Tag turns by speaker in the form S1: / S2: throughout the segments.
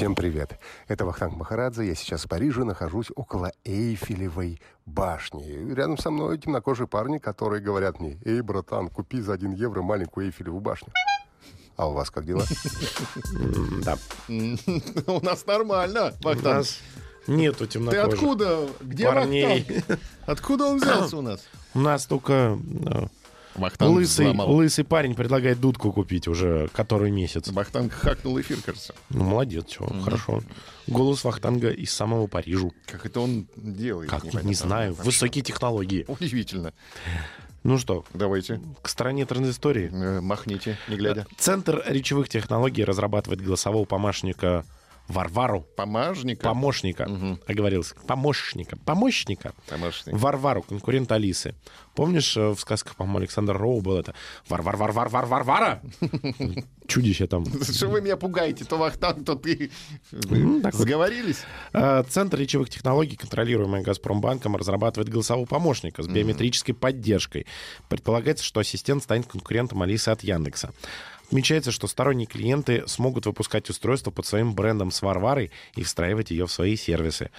S1: Всем привет. Это Вахтанг Махарадзе. Я сейчас в Париже нахожусь около Эйфелевой башни. Рядом со мной темнокожие парни, которые говорят мне, «Эй, братан, купи за один евро маленькую Эйфелеву башню». А у вас как дела?
S2: Да.
S3: У нас нормально,
S2: У
S3: Вахтанг.
S2: нас нету
S3: Ты
S2: темнокожих.
S3: откуда? Где
S2: Парней.
S3: Откуда он взялся у нас?
S2: У нас только э,
S3: Вахтанг
S2: лысый,
S3: взломал.
S2: лысый парень предлагает дудку купить уже который месяц.
S3: Вахтанг хакнул эфир, кажется.
S2: Ну, молодец, чё, хорошо. Голос Вахтанга из самого Парижу.
S3: Как это он делает?
S2: Как,
S3: непонятно.
S2: не знаю, высокие технологии.
S3: Удивительно.
S2: Ну что,
S3: Давайте,
S2: к стороне транзистории.
S3: э, махните, не глядя.
S2: Центр речевых технологий разрабатывает голосового помощника Варвару.
S3: Помажника.
S2: Помощника. Оговорился. Помощника. Помощника.
S3: Помощник.
S2: Варвару, конкурент Алисы. Помнишь, э, в сказках, по-моему, Александр Роу был это Вар-вар-вар-вар-вар-варвара? Чудище там.
S3: Что вы меня пугаете? То Вахтанг, то ты.
S2: Вот.
S3: Сговорились?
S2: Э, Центр речевых технологий, контролируемый Газпромбанком, разрабатывает голосового помощника с биометрической поддержкой. Предполагается, что ассистент станет конкурентом Алисы от Яндекса. Отмечается, что сторонние клиенты смогут выпускать устройство под своим брендом с Варварой и встраивать ее в свои сервисы.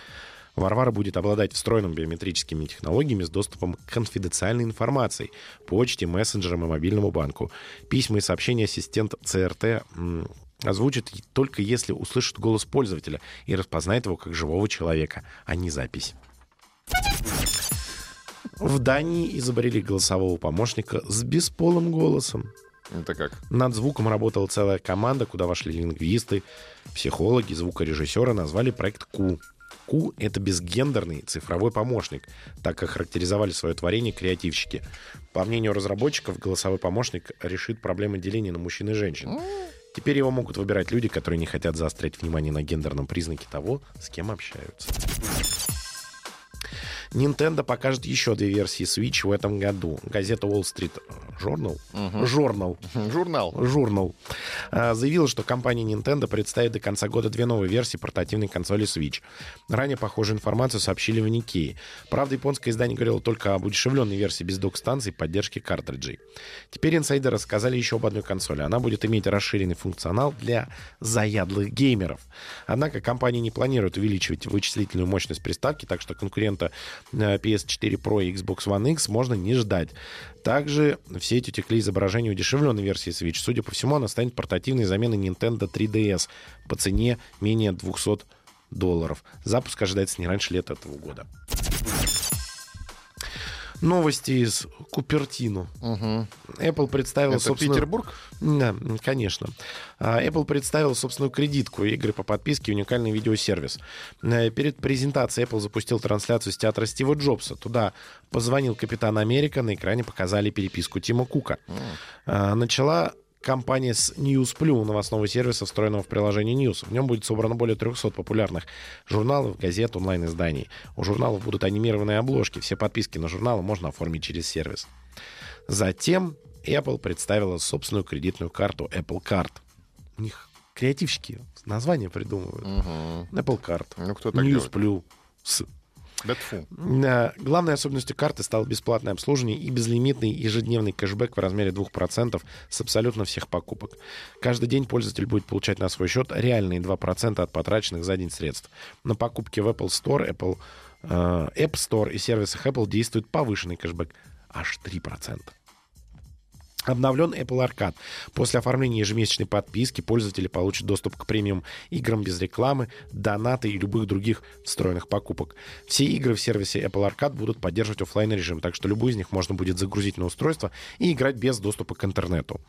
S2: Варвара будет обладать встроенными биометрическими технологиями с доступом к конфиденциальной информации, почте, мессенджерам и мобильному банку. Письма и сообщения ассистент ЦРТ озвучит только если услышит голос пользователя и распознает его как живого человека, а не запись. В Дании изобрели голосового помощника с бесполым голосом.
S3: Это как?
S2: Над звуком работала целая команда, куда вошли лингвисты, психологи, звукорежиссеры, назвали проект Ку. Ку — это безгендерный цифровой помощник, так охарактеризовали свое творение креативщики. По мнению разработчиков, голосовой помощник решит проблемы деления на мужчин и женщин. Теперь его могут выбирать люди, которые не хотят заострять внимание на гендерном признаке того, с кем общаются. Nintendo покажет еще две версии Switch в этом году. Газета Wall Street Journal,
S3: Журнал.
S2: Journal а, заявила, что компания Nintendo представит до конца года две новые версии портативной консоли Switch. Ранее похожую информацию сообщили в Никее. Правда, японское издание говорило только об удешевленной версии без док-станции и поддержки картриджей. Теперь инсайдеры рассказали еще об одной консоли. Она будет иметь расширенный функционал для заядлых геймеров. Однако компания не планирует увеличивать вычислительную мощность приставки, так что конкурента э, PS4 Pro и Xbox One X можно не ждать. Также в сеть утекли изображения удешевленной версии Switch. Судя по всему, она станет портативной заменой Nintendo 3DS по цене менее 200 долларов. Запуск ожидается не раньше лета этого года. Новости из Купертино. Apple представила,
S3: Это
S2: собственно...
S3: Петербург?
S2: Да, конечно. А, Apple представил собственную кредитку, игры по подписке и уникальный видеосервис. Э, Перед презентацией Apple запустил трансляцию с театра Стива Джобса. Туда позвонил Капитан Америка, на экране показали переписку Тима Кука. А, Начала компания с News Plus, новостного сервиса, встроенного в приложение News. В нем будет собрано более 300 популярных журналов, газет, онлайн-изданий. У журналов будут анимированные обложки. Все подписки на журналы можно оформить через сервис. Затем Apple представила собственную кредитную карту Apple Card. У них креативщики название придумывают. Apple Card.
S3: Ну, кто так
S2: News
S3: делает?
S2: Plus.
S3: Да тьфу.
S2: Э, Главной особенностью карты стало бесплатное обслуживание и безлимитный ежедневный кэшбэк в размере 2% с абсолютно всех покупок. Каждый день пользователь будет получать на свой счет реальные 2% от потраченных за день средств. На покупки в Apple Store, Apple, э, App Store и сервисах Apple действует повышенный кэшбэк аж 3%. Обновлен Apple Arcade. После оформления ежемесячной подписки пользователи получат доступ к премиум играм без рекламы, донаты и любых других встроенных покупок. Все игры в сервисе Apple Arcade будут поддерживать оффлайн режим, так что любую из них можно будет загрузить на устройство и играть без доступа к интернету.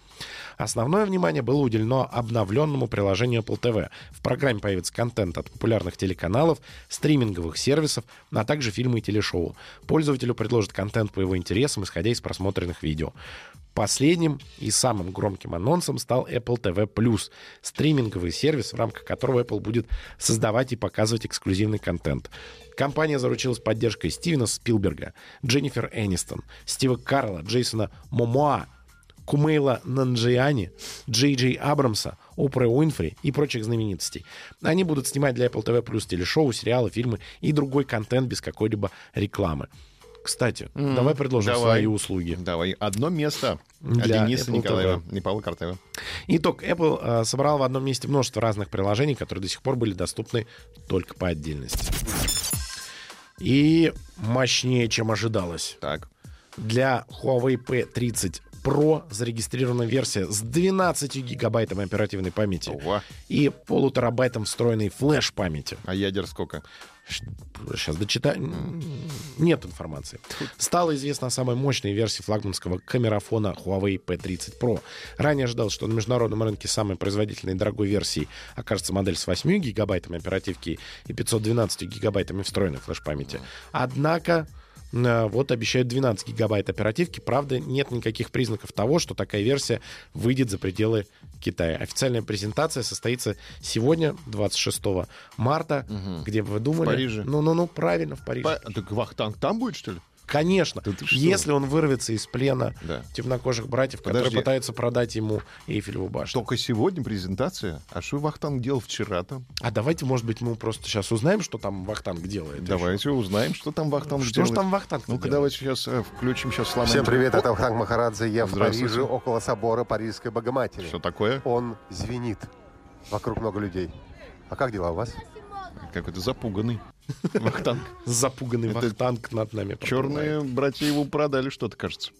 S2: Основное внимание было уделено обновленному приложению Apple TV. В программе появится контент от популярных телеканалов, стриминговых сервисов, а также фильмы и телешоу. Пользователю предложат контент по его интересам, исходя из просмотренных видео. Последним и самым громким анонсом стал Apple TV+, стриминговый сервис, в рамках которого Apple будет создавать и показывать эксклюзивный контент. Компания заручилась поддержкой Стивена Спилберга, Дженнифер Энистон, Стива Карла, Джейсона Момоа, Кумейла Нанджиани, Джей Джей Абрамса, Опра Уинфри и прочих знаменитостей. Они будут снимать для Apple TV Plus телешоу, сериалы, фильмы и другой контент без какой-либо рекламы. Кстати, давай предложим
S3: Давай.
S2: свои услуги.
S3: Давай. Одно место
S2: Для
S3: Дениса
S2: Apple
S3: Николаева и Павла Картева.
S2: Итог. Apple э, собрал в одном месте множество разных приложений, которые до сих пор были доступны только по отдельности. И мощнее, чем ожидалось.
S3: Так.
S2: Для Huawei P30 Pro зарегистрирована версия с 12 гигабайтами оперативной памяти
S3: Ого.
S2: и полутерабайтом встроенной флеш-памяти.
S3: А ядер сколько?
S2: Сейчас дочитаю. Нет информации. Стало известно о самой мощной версии флагманского камерафона Huawei P30 Pro. Ранее ожидалось, что на международном рынке самой производительной и дорогой версией окажется модель с 8 гигабайтами оперативки и 512 гигабайтами встроенной флеш-памяти. Однако вот обещают 12 гигабайт оперативки. Правда, нет никаких признаков того, что такая версия выйдет за пределы Китая. Официальная презентация состоится сегодня, 26 марта. Где бы вы думали?
S3: Париже.
S2: Ну-ну-ну, правильно, в Париже.
S3: Па- Так Вахтанг там будет, что ли?
S2: Конечно.
S3: Что?
S2: Если он вырвется из плена
S3: Да.
S2: темнокожих братьев, которые
S3: Подожди.
S2: пытаются продать ему Эйфелеву башню.
S3: Только сегодня презентация. А что Вахтанг делал вчера там?
S2: А давайте, может быть, мы просто сейчас узнаем, что там Вахтанг делает.
S3: Давайте узнаем, что там Вахтанг
S2: Что
S3: делает.
S2: же там Вахтанг
S3: Ну-ка, давайте сейчас э, включим, сейчас сломаем.
S1: Всем привет, это Вахтанг Махарадзе. Я в. Париже, около собора Парижской Богоматери.
S3: Что такое?
S1: Он звенит. Вокруг много людей. А как дела у вас?
S3: Какой-то запуганный Вахтанг.
S2: Запуганный
S3: Это
S2: Вахтанг над нами. проплывает.
S3: Черные братья его продали что-то, кажется.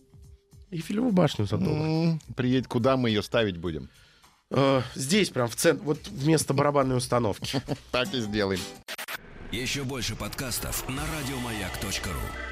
S2: Эйфелеву башню за доллар.
S3: М, Приедет, куда мы ее ставить будем?
S2: Э, Здесь, прям в центре, вот вместо барабанной установки.
S3: Так и сделаем.
S4: Еще больше подкастов на радиомаяк.ру.